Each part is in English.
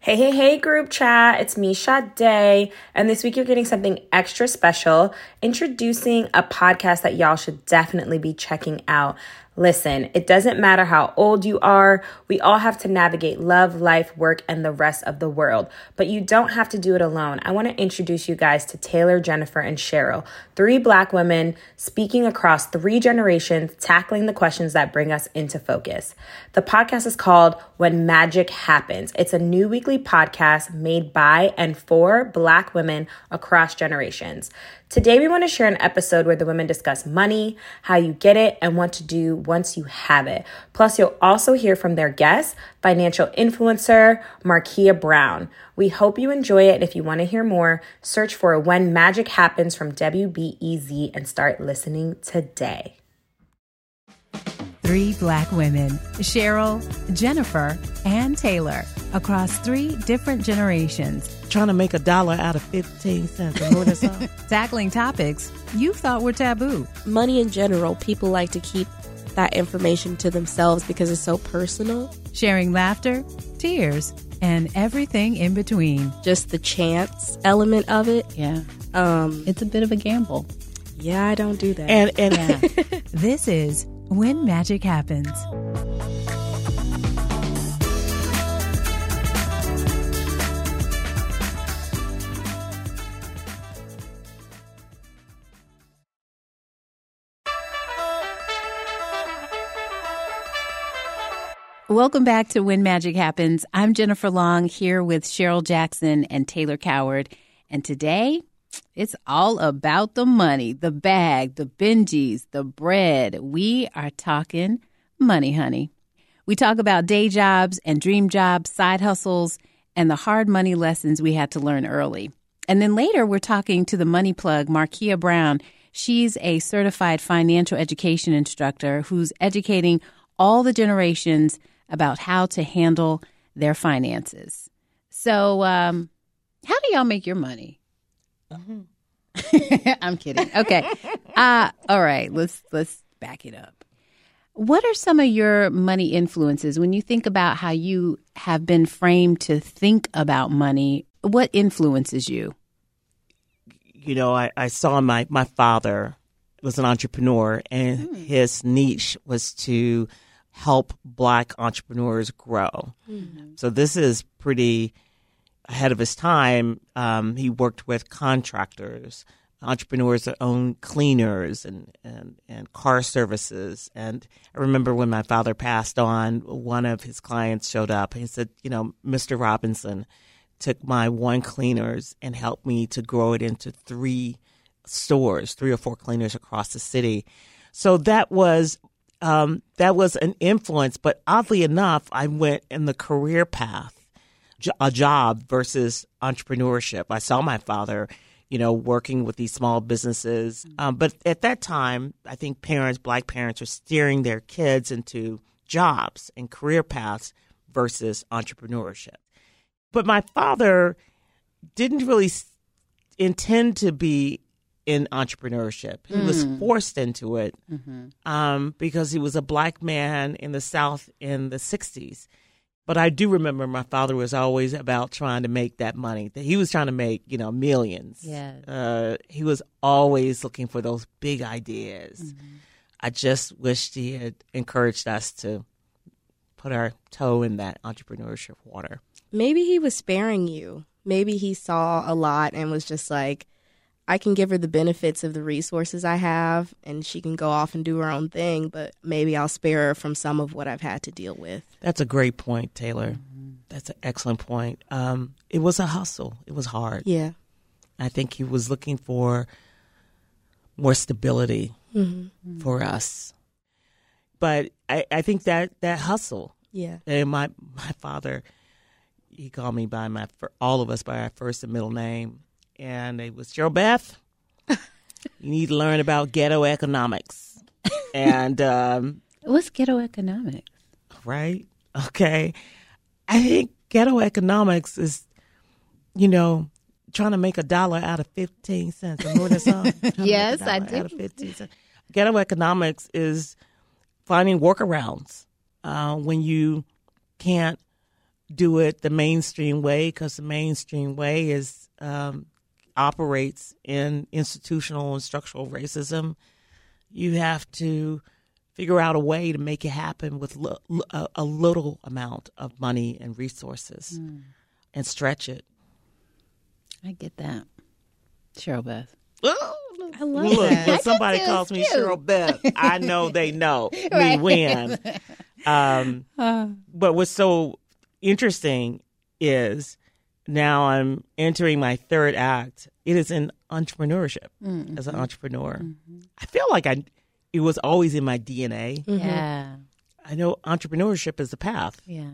Hey, hey, hey, group chat. It's me, Day. And this week you're getting something extra special, introducing a podcast that y'all should definitely be checking out. Listen, it doesn't matter how old you are. We all have to navigate love, life, work, and the rest of the world. But you don't have to do it alone. I want to introduce you guys to Taylor, Jennifer, and Cheryle, three black women speaking across three generations, tackling the questions that bring us into focus. The podcast is called When Magic Happens. It's a new weekly podcast made by and for black women across generations. Today, we want to share an episode where the women discuss money, how you get it, and what to do once you have it. Plus, you'll also hear from their guest, financial influencer Markia Brown. We hope you enjoy it. And if you want to hear more, search for When Magic Happens from WBEZ and start listening today. Three black women, Cheryle, Jennifer, and Taylor, across three different generations, trying to make a dollar out of 15 cents. You know what tackling topics you thought were taboo. Money in general, people like to keep that information to themselves because it's so personal. Sharing laughter, tears, and everything in between. Just the chance element of it. Yeah. Um, it's a bit of a gamble. Yeah, I don't do that. And, and yeah. this is when Magic Happens. Welcome back to When Magic Happens. I'm Jennifer Long here with Cheryle Jackson and Taylor Coward. And today it's all about the money, the bag, the Benjis, the bread. We are talking money, honey. We talk about day jobs and dream jobs, side hustles, and the hard money lessons we had to learn early. And then later, we're talking to the money plug, Markia Brown. She's a certified financial education instructor who's educating all the generations about how to handle their finances. So, um, how do y'all make your money? Mm-hmm. I'm kidding. Okay. Uh, all right. Let's let's back it up. What are some of your money influences when you think about how you have been framed to think about money? What influences you? You know, I, I saw my, my father was an entrepreneur, and mm. his niche was to help black entrepreneurs grow. Mm-hmm. So this is pretty ahead of his time. Um, he worked with contractors, entrepreneurs that own cleaners and, and, and car services. And I remember when my father passed on, one of his clients showed up. He said, You know, Mr. Robinson took my one cleaners and helped me to grow it into three stores, three or four cleaners across the city. So that was um, that was an influence. But oddly enough, I went in the career path a job versus entrepreneurship. I saw my father, you know, working with these small businesses. Um, but at that time, I think parents, black parents, are steering their kids into jobs and career paths versus entrepreneurship. But my father didn't really intend to be in entrepreneurship. He mm. was forced into it mm-hmm. um, because he was a black man in the South in the 60s. But I do remember my father was always about trying to make that money. That he was trying to make, you know, millions. Yeah. Uh, he was always looking for those big ideas. Mm-hmm. I just wished he had encouraged us to put our toe in that entrepreneurship water. Maybe he was sparing you. Maybe he saw a lot and was just like, I can give her the benefits of the resources I have and she can go off and do her own thing, but maybe I'll spare her from some of what I've had to deal with. That's a great point, Taylor. Mm-hmm. That's an excellent point. Um, it was a hustle, it was hard. Yeah. I think he was looking for more stability mm-hmm. for us. But I, I think that, that hustle. Yeah. And my, my father, he called me by my, all of us by our first and middle name and it was Cheryle Beth. you need to learn about ghetto economics. and um, what's ghetto economics? Right. Okay. I think ghetto economics is, you know, trying to make a dollar out of fifteen cents. You know what that song? yes, I do. Out of fifteen cents. Ghetto economics is finding workarounds uh, when you can't do it the mainstream way because the mainstream way is um, operates in institutional and structural racism. You have to figure out a way to make it happen with lo- a, a, little amount of money and resources mm. and stretch it. I get that. Cheryle Beth. I love Look, that. When somebody calls me Cheryle Beth, I know they know right. me when. Um, uh. But what's so interesting is now I'm entering my third act. It is in entrepreneurship mm-hmm. as an entrepreneur. Mm-hmm. I feel like I it was always in my DNA. Mm-hmm. Yeah. I know entrepreneurship is the path. Yeah.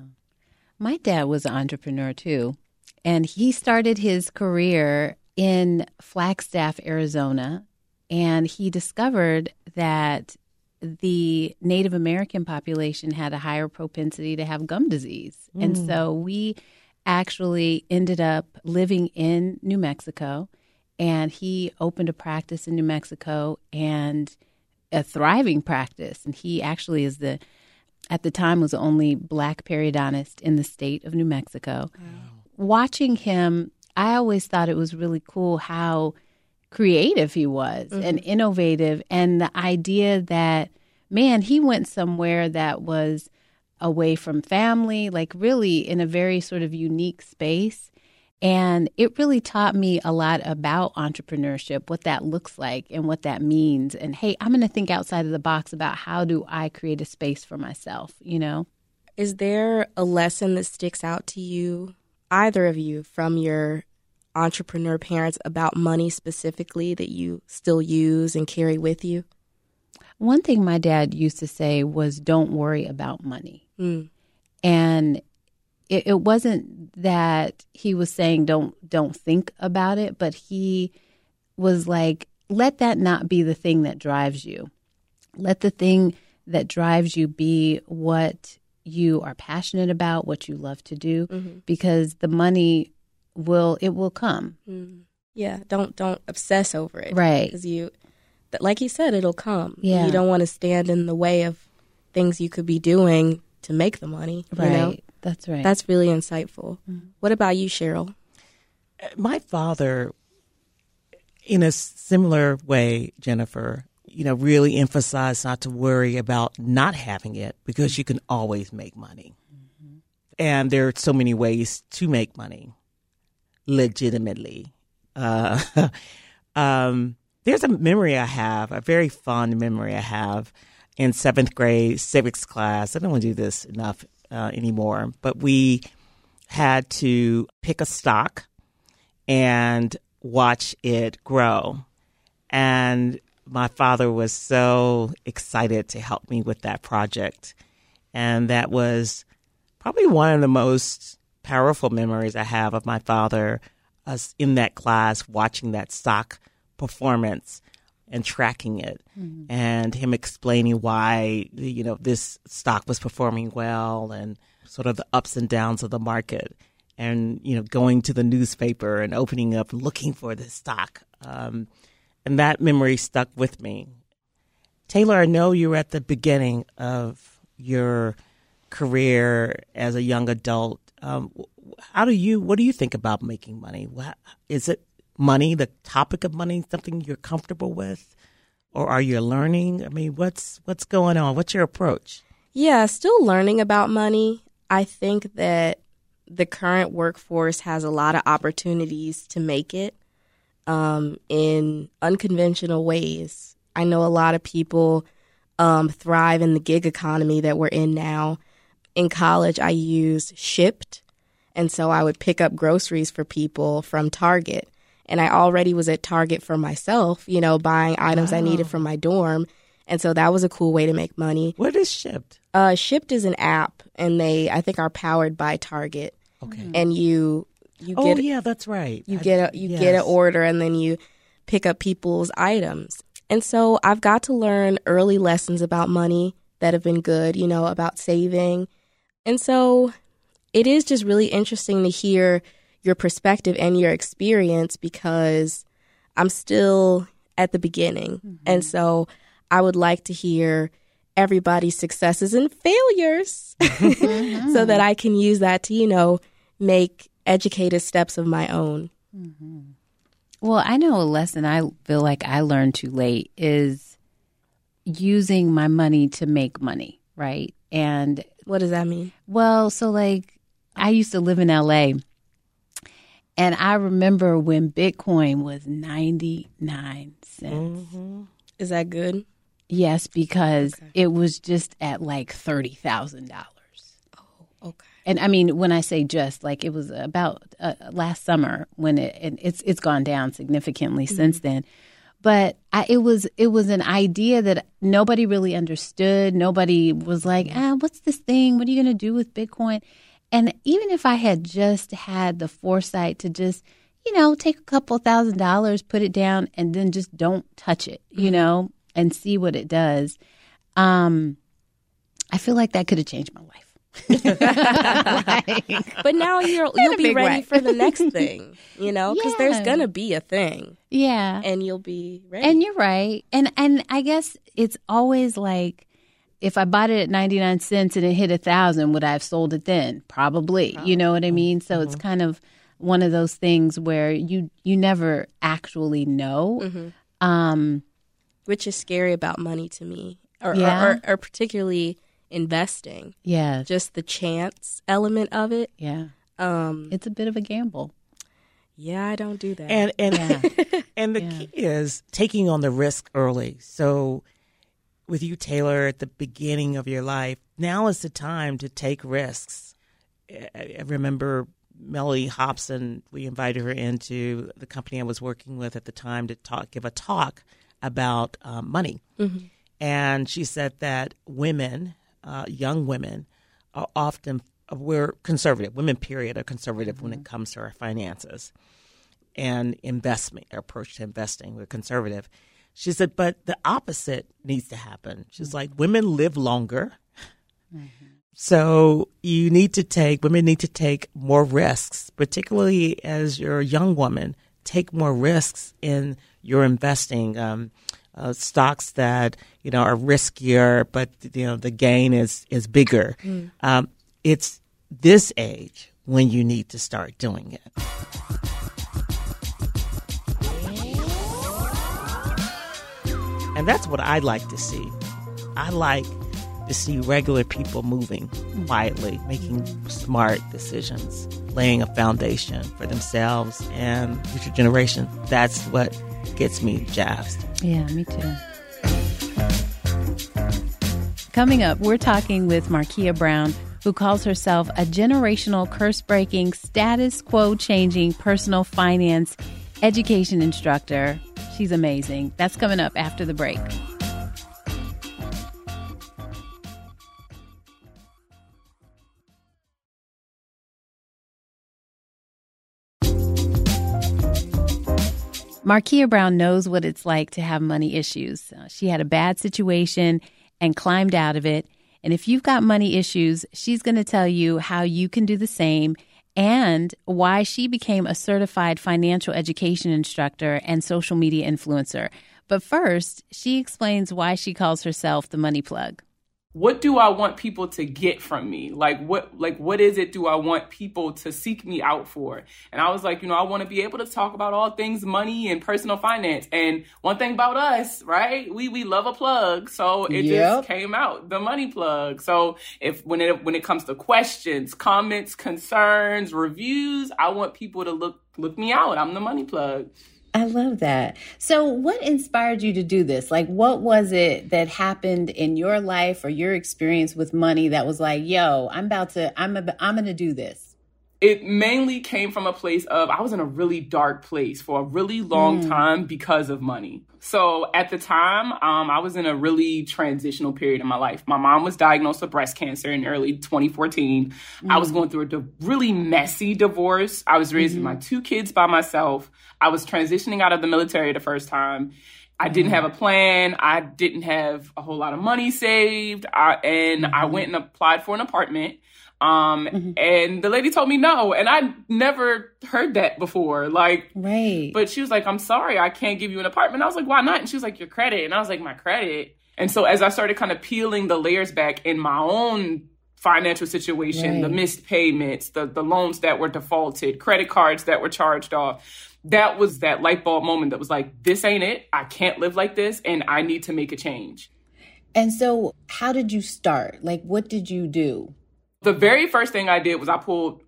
My dad was an entrepreneur too. And he started his career in Flagstaff, Arizona. And he discovered that the Native American population had a higher propensity to have gum disease. Mm. And so we actually ended up living in New Mexico. And he opened a practice in New Mexico and a thriving practice. And he actually is the, at the time, was the only black periodontist in the state of New Mexico. Wow. Watching him, I always thought it was really cool how creative he was mm-hmm. and innovative and the idea that man he went somewhere that was away from family like really in a very sort of unique space and it really taught me a lot about entrepreneurship what that looks like and what that means and hey i'm going to think outside of the box about how do i create a space for myself you know is there a lesson that sticks out to you either of you from your entrepreneur parents about money specifically that you still use and carry with you? One thing my dad used to say was, don't worry about money. Mm. And it, it, wasn't that he was saying don't don't think about it, but he was like, let that not be the thing that drives you. Let the thing that drives you be what you are passionate about, what you love to do, mm-hmm. because the money will it will come. Mm. Yeah, don't don't obsess over it, right? Because you, like you said, it'll come. Yeah, you don't want to stand in the way of things you could be doing to make the money. Right, you know? that's right. That's really insightful. Mm. What about you, Cheryle? My father, in a similar way, Jennifer, you know, really emphasized not to worry about not having it because you can always make money. Mm-hmm. And there are so many ways to make money legitimately. Uh, um, there's a memory I have, a very fond memory I have in seventh grade civics class. I don't want to do this enough uh, anymore, but we had to pick a stock and watch it grow. And my father was so excited to help me with that project. And that was probably one of the most powerful memories I have of my father us in that class watching that stock performance and tracking it mm-hmm. and him explaining why you know this stock was performing well and sort of the ups and downs of the market and you know going to the newspaper and opening up looking for this stock um, and that memory stuck with me taylor i know you were at the beginning of your career as a young adult um, how do you? What do you think about making money? Is it money, the topic of money, something you're comfortable with, or are you learning? I mean, what's what's going on? What's your approach? Yeah, still learning about money. I think that the current workforce has a lot of opportunities to make it um, in unconventional ways. I know a lot of people um, thrive in the gig economy that we're in now in college, I used Shipt, And so I would pick up groceries for people from Target. And I already was at Target for myself, you know, buying items wow. I needed for my dorm. And so that was a cool way to make money. What is Shipt? Uh, Shipt is an app, and they I think are powered by Target. Okay. And you you oh, get oh yeah, that's right. You I, get a you yes. get an order, and then you pick up people's items. And so I've got to learn early lessons about money that have been good, you know, about saving and so it is just really interesting to hear your perspective and your experience because I'm still at the beginning. Mm-hmm. And so I would like to hear everybody's successes and failures mm-hmm. so that I can use that to, you know, make educated steps of my own. Mm-hmm. Well, I know a lesson I feel like I learned too late is using my money to make money, right? And what does that mean? Well, so like I used to live in LA and I remember when Bitcoin was 99 cents. Mm-hmm. Is that good? Yes, because okay. it was just at like $30,000. Oh, okay. And I mean, when I say just, like it was about uh, last summer when it, and it's it's gone down significantly mm-hmm. since then. But I, it was it was an idea that nobody really understood. Nobody was like, ah, what's this thing? What are you going to do with Bitcoin? And even if I had just had the foresight to just, you know, take a couple thousand dollars, put it down, and then just don't touch it, you mm-hmm. know, and see what it does, um, I feel like that could have changed my life. like, but now you're you'll be ready way. for the next thing, you know, because yeah. there's gonna be a thing. Yeah, and you'll be ready. And you're right, and and I guess it's always like if I bought it at 99 cents and it hit a thousand, would I have sold it then? Probably. You know what I mean? So mm-hmm. it's kind of one of those things where you you never actually know. Mm-hmm. Um, Which is scary about money to me, or, yeah. or, or, or particularly investing. Yeah, just the chance element of it. Yeah, um, it's a bit of a gamble. Yeah, I don't do that. And and yeah. and the yeah. key is taking on the risk early. So with you, Taylor, at the beginning of your life, now is the time to take risks. I remember Mellody Hobson, we invited her into the company I was working with at the time to talk, give a talk about um, money. Mm-hmm. And she said that women, uh, young women, are often, we're conservative. Women, period, are conservative mm-hmm. when it mm-hmm. comes to our finances and investment, our approach to investing. We're conservative. She said, but the opposite needs to happen. She's mm-hmm. like, women live longer. Mm-hmm. So you need to take, women need to take more risks, particularly as you're a young woman. Take more risks in your investing. Um, uh, stocks that you know are riskier, but you know the gain is is bigger. Mm. Um, it's this age when you need to start doing it. And that's what I like to see. I like to see regular people moving quietly, making smart decisions, laying a foundation for themselves and future generations. That's what gets me jazzed. Yeah, me too. Coming up, we're talking with Markia Brown, who calls herself a generational curse breaking, status quo changing personal finance education instructor She's amazing. That's coming up after the break. Markia Brown knows what it's like to have money issues. Uh, she had a bad situation and climbed out of it. And if you've got money issues, she's going to tell you how you can do the same and why she became a certified financial education instructor and social media influencer. But first, she explains why she calls herself the money plug what do I want people to get from me? Like what like what is it do I want people to seek me out for? And I was like, you know, I want to be able to talk about all things money and personal finance. And one thing about us, right? We we love a plug. So it yep. just came out, the money plug. So if when it when it comes to questions, comments, concerns, reviews, I want people to look look me out. I'm the money plug. I love that. So, what inspired you to do this? Like, what was it that happened in your life or your experience with money that was like, "Yo, I'm about to, I'm, a, I'm going to do this." It mainly came from a place of I was in a really dark place for a really long mm. time because of money. So at the time, um, I was in a really transitional period in my life. My mom was diagnosed with breast cancer in early 2014. Mm. I was mm. going through a di- really messy divorce. I was raising mm-hmm. my two kids by myself. I was transitioning out of the military the first time. I didn't have a plan. I didn't have a whole lot of money saved. I, and mm-hmm. I went and applied for an apartment. Um, mm-hmm. and the lady told me no. And I never heard that before. Like, right. But she was like, I'm sorry, I can't give you an apartment. I was like, why not? And she was like, your credit. And I was like, my credit. And so as I started kind of peeling the layers back in my own financial situation, right. the missed payments, the the loans that were defaulted, credit cards that were charged off, that was that light bulb moment that was like, this ain't it. I can't live like this and I need to make a change. And so, how did you start? Like, what did you do? The very first thing I did was I pulled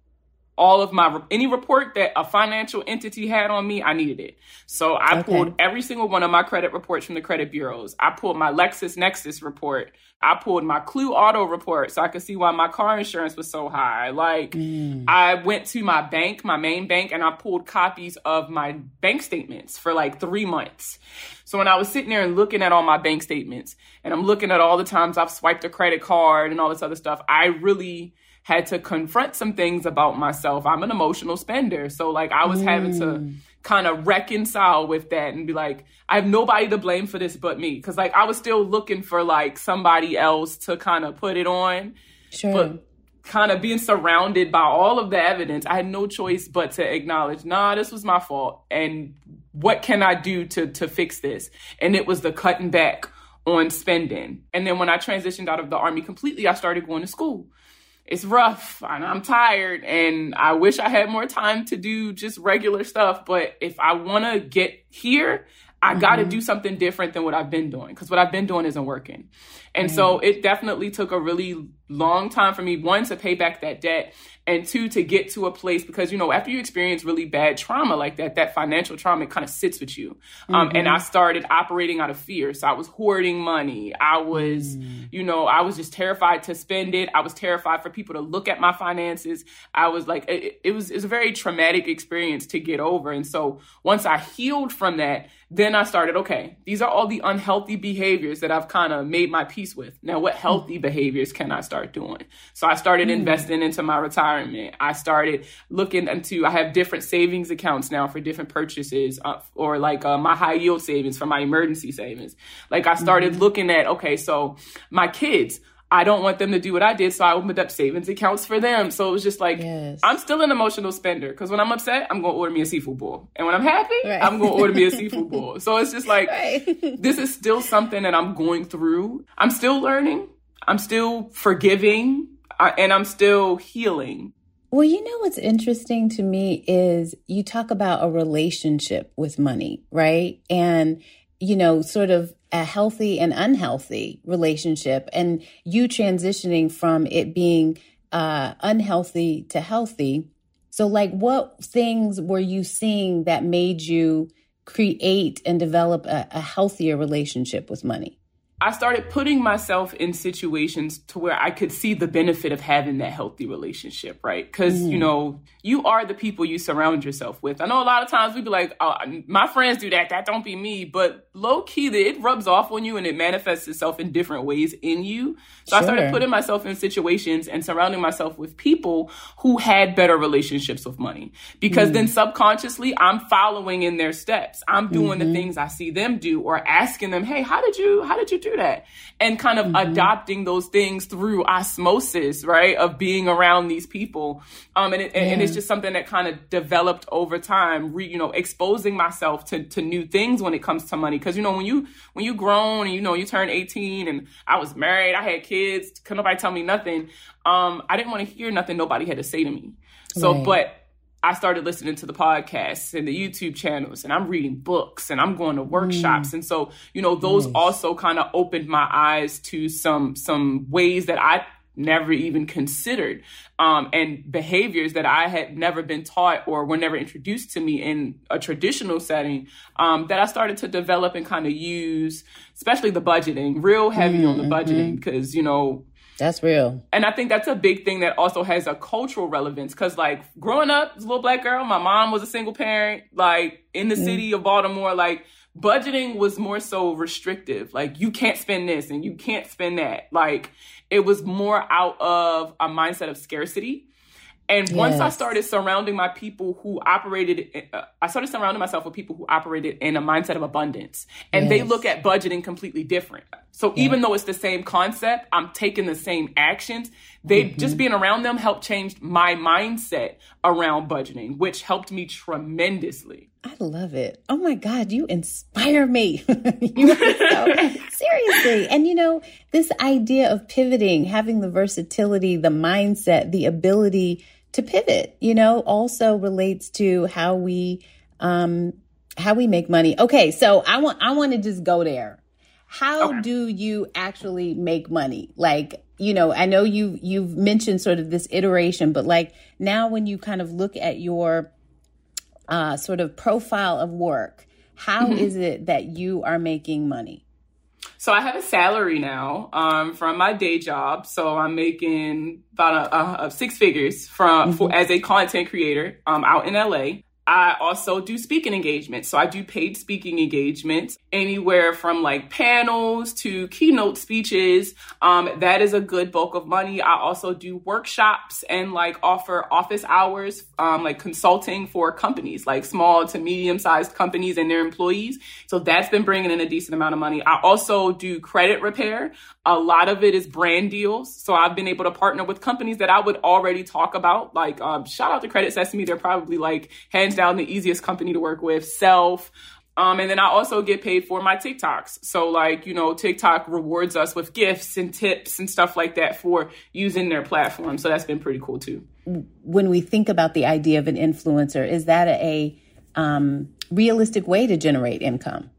all of my any report that a financial entity had on me, I needed it. So I okay. pulled every single one of my credit reports from the credit bureaus. I pulled my LexisNexis report. I pulled my Clue Auto report so I could see why my car insurance was so high. Like mm. I went to my bank, my main bank, and I pulled copies of my bank statements for like three months. So when I was sitting there and looking at all my bank statements and I'm looking at all the times I've swiped a credit card and all this other stuff, I really had to confront some things about myself. I'm an emotional spender. So like I was mm. having to mm. kind of reconcile with that and be like, I have nobody to blame for this but me. Cause like I was still looking for like somebody else to kind of put it on. Sure. But kind of being surrounded by all of the evidence, I had no choice but to acknowledge, nah, this was my fault. And what can I do to to fix this? And it was the cutting back on spending. And then when I transitioned out of the army completely, I started going to school it's rough and I'm tired and I wish I had more time to do just regular stuff. But if I want to get here, I mm-hmm. got to do something different than what I've been doing because what I've been doing isn't working. And so it definitely took a really long time for me, one, to pay back that debt and two to get to a place because you know after you experience really bad trauma like that that financial trauma it kind of sits with you. Um, mm-hmm. and i started operating out of fear. So i was hoarding money. I was mm. you know i was just terrified to spend it. I was terrified for people to look at my finances. I was like it, it was it was a very traumatic experience to get over. And so once i healed from that then i started okay these are all the unhealthy behaviors that i've kind of made my peace with. Now what healthy mm. behaviors can i start doing so i started mm. investing into my retirement. I started looking into, I have different savings accounts now for different purchases, uh, or like uh, my high yield savings for my emergency savings. Like I started mm-hmm. looking at, okay, so my kids, I don't want them to do what I did, so I opened up savings accounts for them. So it was just like yes. I'm still an emotional spender because when I'm upset, I'm gonna order me a seafood bowl, and when I'm happy, right. I'm gonna order me a seafood bowl. So it's just like right. this is still something that I'm going through. I'm still learning. I'm still forgiving and I'm still healing. Well, you know what's interesting to me is you talk about a relationship with money, right? And, you know, sort of a healthy and unhealthy relationship, and you transitioning from it being uh, unhealthy to healthy. So, like, what things were you seeing that made you create and develop a, a healthier relationship with money? I started putting myself in situations to where I could see the benefit of having that healthy relationship, right? Because, mm. you mm-hmm. know, you are the people you surround yourself with. I know a lot of times we'd be like, oh, my friends do that. That don't be me. But low key, it rubs off on you and it manifests itself in different ways in you. So sure. I started putting myself in situations and surrounding myself with people who had better relationships with money. Because mm. then subconsciously, I'm following in their steps. I'm doing mm-hmm. the things I see them do or asking them, hey, how did you, how did you do that? And kind of mm-hmm. adopting those things through osmosis, right? Of being around these people. Um, and, it, yeah. and it's just something that kind of developed over time, re, you know, exposing myself to, to new things when it comes to money. Cause you know, when you, when you grown and you know, you turn 18 and I was married, I had kids, could nobody tell me nothing. Um, I didn't want to hear nothing nobody had to say to me. So, right. but I started listening to the podcasts and the YouTube channels, and I'm reading books and I'm going to workshops. Mm. And so, you know, those nice. also kind of opened my eyes to some some ways that I never even considered um, and behaviors that I had never been taught or were never introduced to me in a traditional setting um, that I started to develop and kind of use, especially the budgeting, real heavy mm-hmm. on the mm-hmm. budgeting because, you know, that's real. And I think that's a big thing that also has a cultural relevance because, like, growing up as a little black girl, my mom was a single parent, like, in the mm. city of Baltimore, like, budgeting was more so restrictive. Like, you can't spend this and you can't spend that. Like, it was more out of a mindset of scarcity and yes. once I started surrounding my people who operated, uh, I started surrounding myself with people who operated in a mindset of abundance. And yes. they look at budgeting completely different. So yes. even though it's the same concept, I'm taking the same actions. They mm-hmm. just being around them helped change my mindset around budgeting, which helped me tremendously. I love it. Oh my God, you inspire me. you so, seriously. And you know, this idea of pivoting, having the versatility, the mindset, the ability to pivot, you know, also relates to how we um how we make money. Okay, so I want I want to just go there. How okay. do you actually make money? Like, you know, I know you you've mentioned sort of this iteration, but like now when you kind of look at your uh, sort of profile of work, how mm-hmm. is it that you are making money? So I have a salary now um, from my day job. So I'm making about a, a, a six figures from mm-hmm. for, as a content creator um, out in LA. I also do speaking engagements. So I do paid speaking engagements, anywhere from like panels to keynote speeches. Um, that is a good bulk of money. I also do workshops and like offer office hours, um, like consulting for companies, like small to medium sized companies and their employees. So that's been bringing in a decent amount of money. I also do credit repair. A lot of it is brand deals. So I've been able to partner with companies that I would already talk about. Like, um, shout out to Credit Sesame. They're probably like hands down the easiest company to work with. Self. Um, and then I also get paid for my TikToks. So, like, you know, TikTok rewards us with gifts and tips and stuff like that for using their platform. So that's been pretty cool too. When we think about the idea of an influencer, is that a um, realistic way to generate income?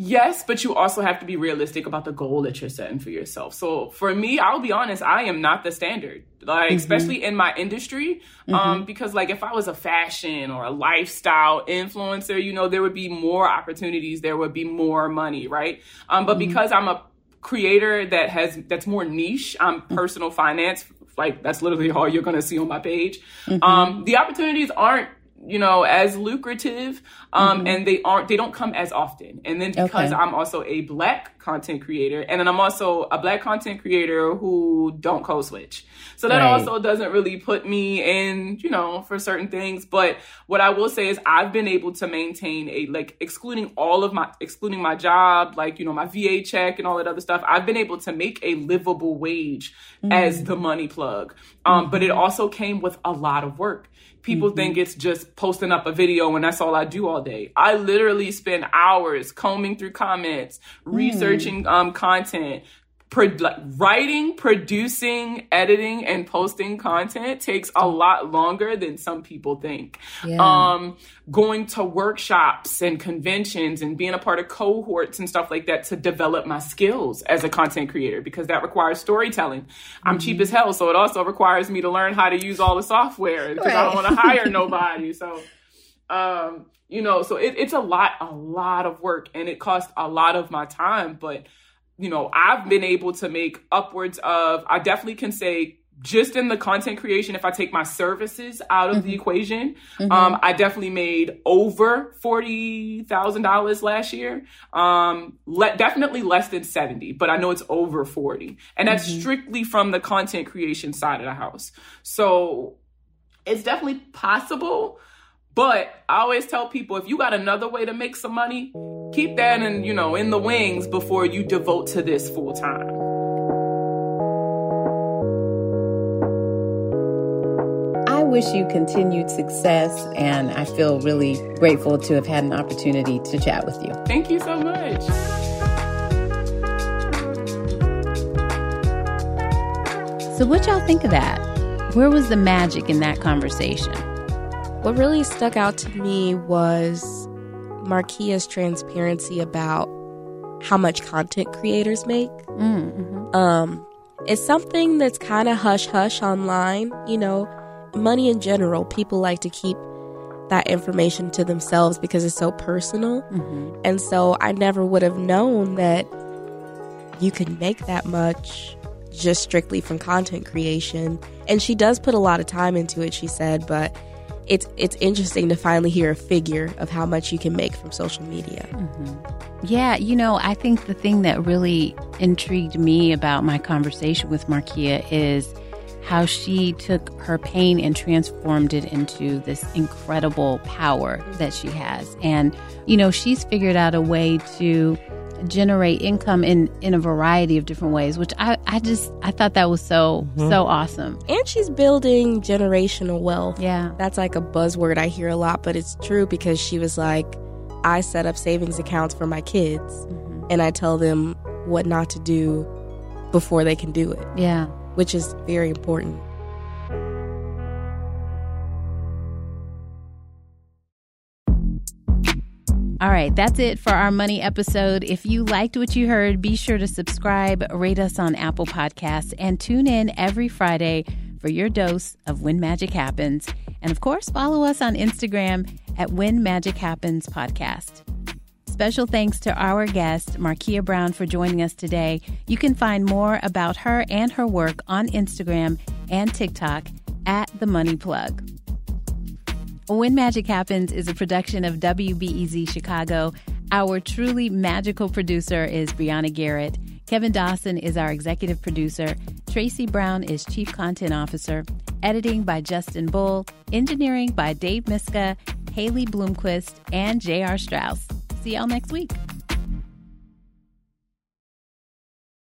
Yes, but you also have to be realistic about the goal that you're setting for yourself. So for me, I'll be honest, I am not the standard. Like mm-hmm. especially in my industry, um, mm-hmm. um, because like if I was a fashion or a lifestyle influencer, you know, there would be more opportunities, there would be more money, right? Um, but mm-hmm. because I'm a creator that has that's more niche, I'm mm-hmm. personal finance, like that's literally all you're gonna see on my page. Mm-hmm. Um, the opportunities aren't you know as lucrative um, mm-hmm. and they aren't they don't come as often and then because okay. i'm also a black content creator and then i'm also a black content creator who don't code switch so that right. also doesn't really put me in you know for certain things but what i will say is i've been able to maintain a like excluding all of my excluding my job like you know my va check and all that other stuff i've been able to make a livable wage mm-hmm. as the money plug um, mm-hmm. but it also came with a lot of work People mm-hmm. think it's just posting up a video and that's all I do all day. I literally spend hours combing through comments, mm. researching um, content, pro- like, writing, producing, editing, and posting content takes a lot longer than some people think. Yeah. Um, going to workshops and conventions and being a part of cohorts and stuff like that to develop my skills as a content creator because that requires storytelling. I'm mm-hmm. cheap as hell, so it also requires me to learn how to use all the software because right. I don't want to hire nobody. So, um, you know, so it, it's a lot, a lot of work and it costs a lot of my time, but you know, I've been able to make upwards of, I definitely can say just in the content creation, if I take my services out of mm-hmm. the equation, mm-hmm. um, I definitely made over forty thousand dollars last year. Um, le- definitely less than seventy, but I know it's over forty, and that's mm-hmm. strictly from the content creation side of the house. So it's definitely possible. But I always tell people if you got another way to make some money, keep that in, you know, in the wings before you devote to this full time. I wish you continued success and I feel really grateful to have had an opportunity to chat with you. Thank you so much. So, what y'all think of that? Where was the magic in that conversation? What really stuck out to me was Markia's transparency about how much content creators make. Mm-hmm. Um, it's something that's kind of hush hush online. You know, money in general, people like to keep that information to themselves because it's so personal. Mm-hmm. And so I never would have known that you could make that much just strictly from content creation. And she does put a lot of time into it, she said, but it's it's interesting to finally hear a figure of how much you can make from social media. Mm-hmm. Yeah, you know, I think the thing that really intrigued me about my conversation with Markia is how she took her pain and transformed it into this incredible power that she has. And, you know, she's figured out a way to generate income in in a variety of different ways, which I I just I thought that was so mm-hmm. so awesome. And she's building generational wealth. Yeah. That's like a buzzword I hear a lot, but it's true because she was like I set up savings accounts for my kids mm-hmm. and I tell them what not to do before they can do it. Yeah. Which is very important. All right, that's it for our money episode. If you liked what you heard, be sure to subscribe, rate us on Apple Podcasts, and tune in every Friday for your dose of When Magic Happens. And of course, follow us on Instagram at When Magic Happens Podcast. Special thanks to our guest, Markia Brown, for joining us today. You can find more about her and her work on Instagram and TikTok at The Money Plug. When Magic Happens is a production of WBEZ Chicago. Our truly magical producer is Brianna Garrett. Kevin Dawson is our executive producer. Tracy Brown is chief content officer. Editing by Justin Bull. Engineering by Dave Miska, Haley Bloomquist, and J.R. Strauss. See y'all next week.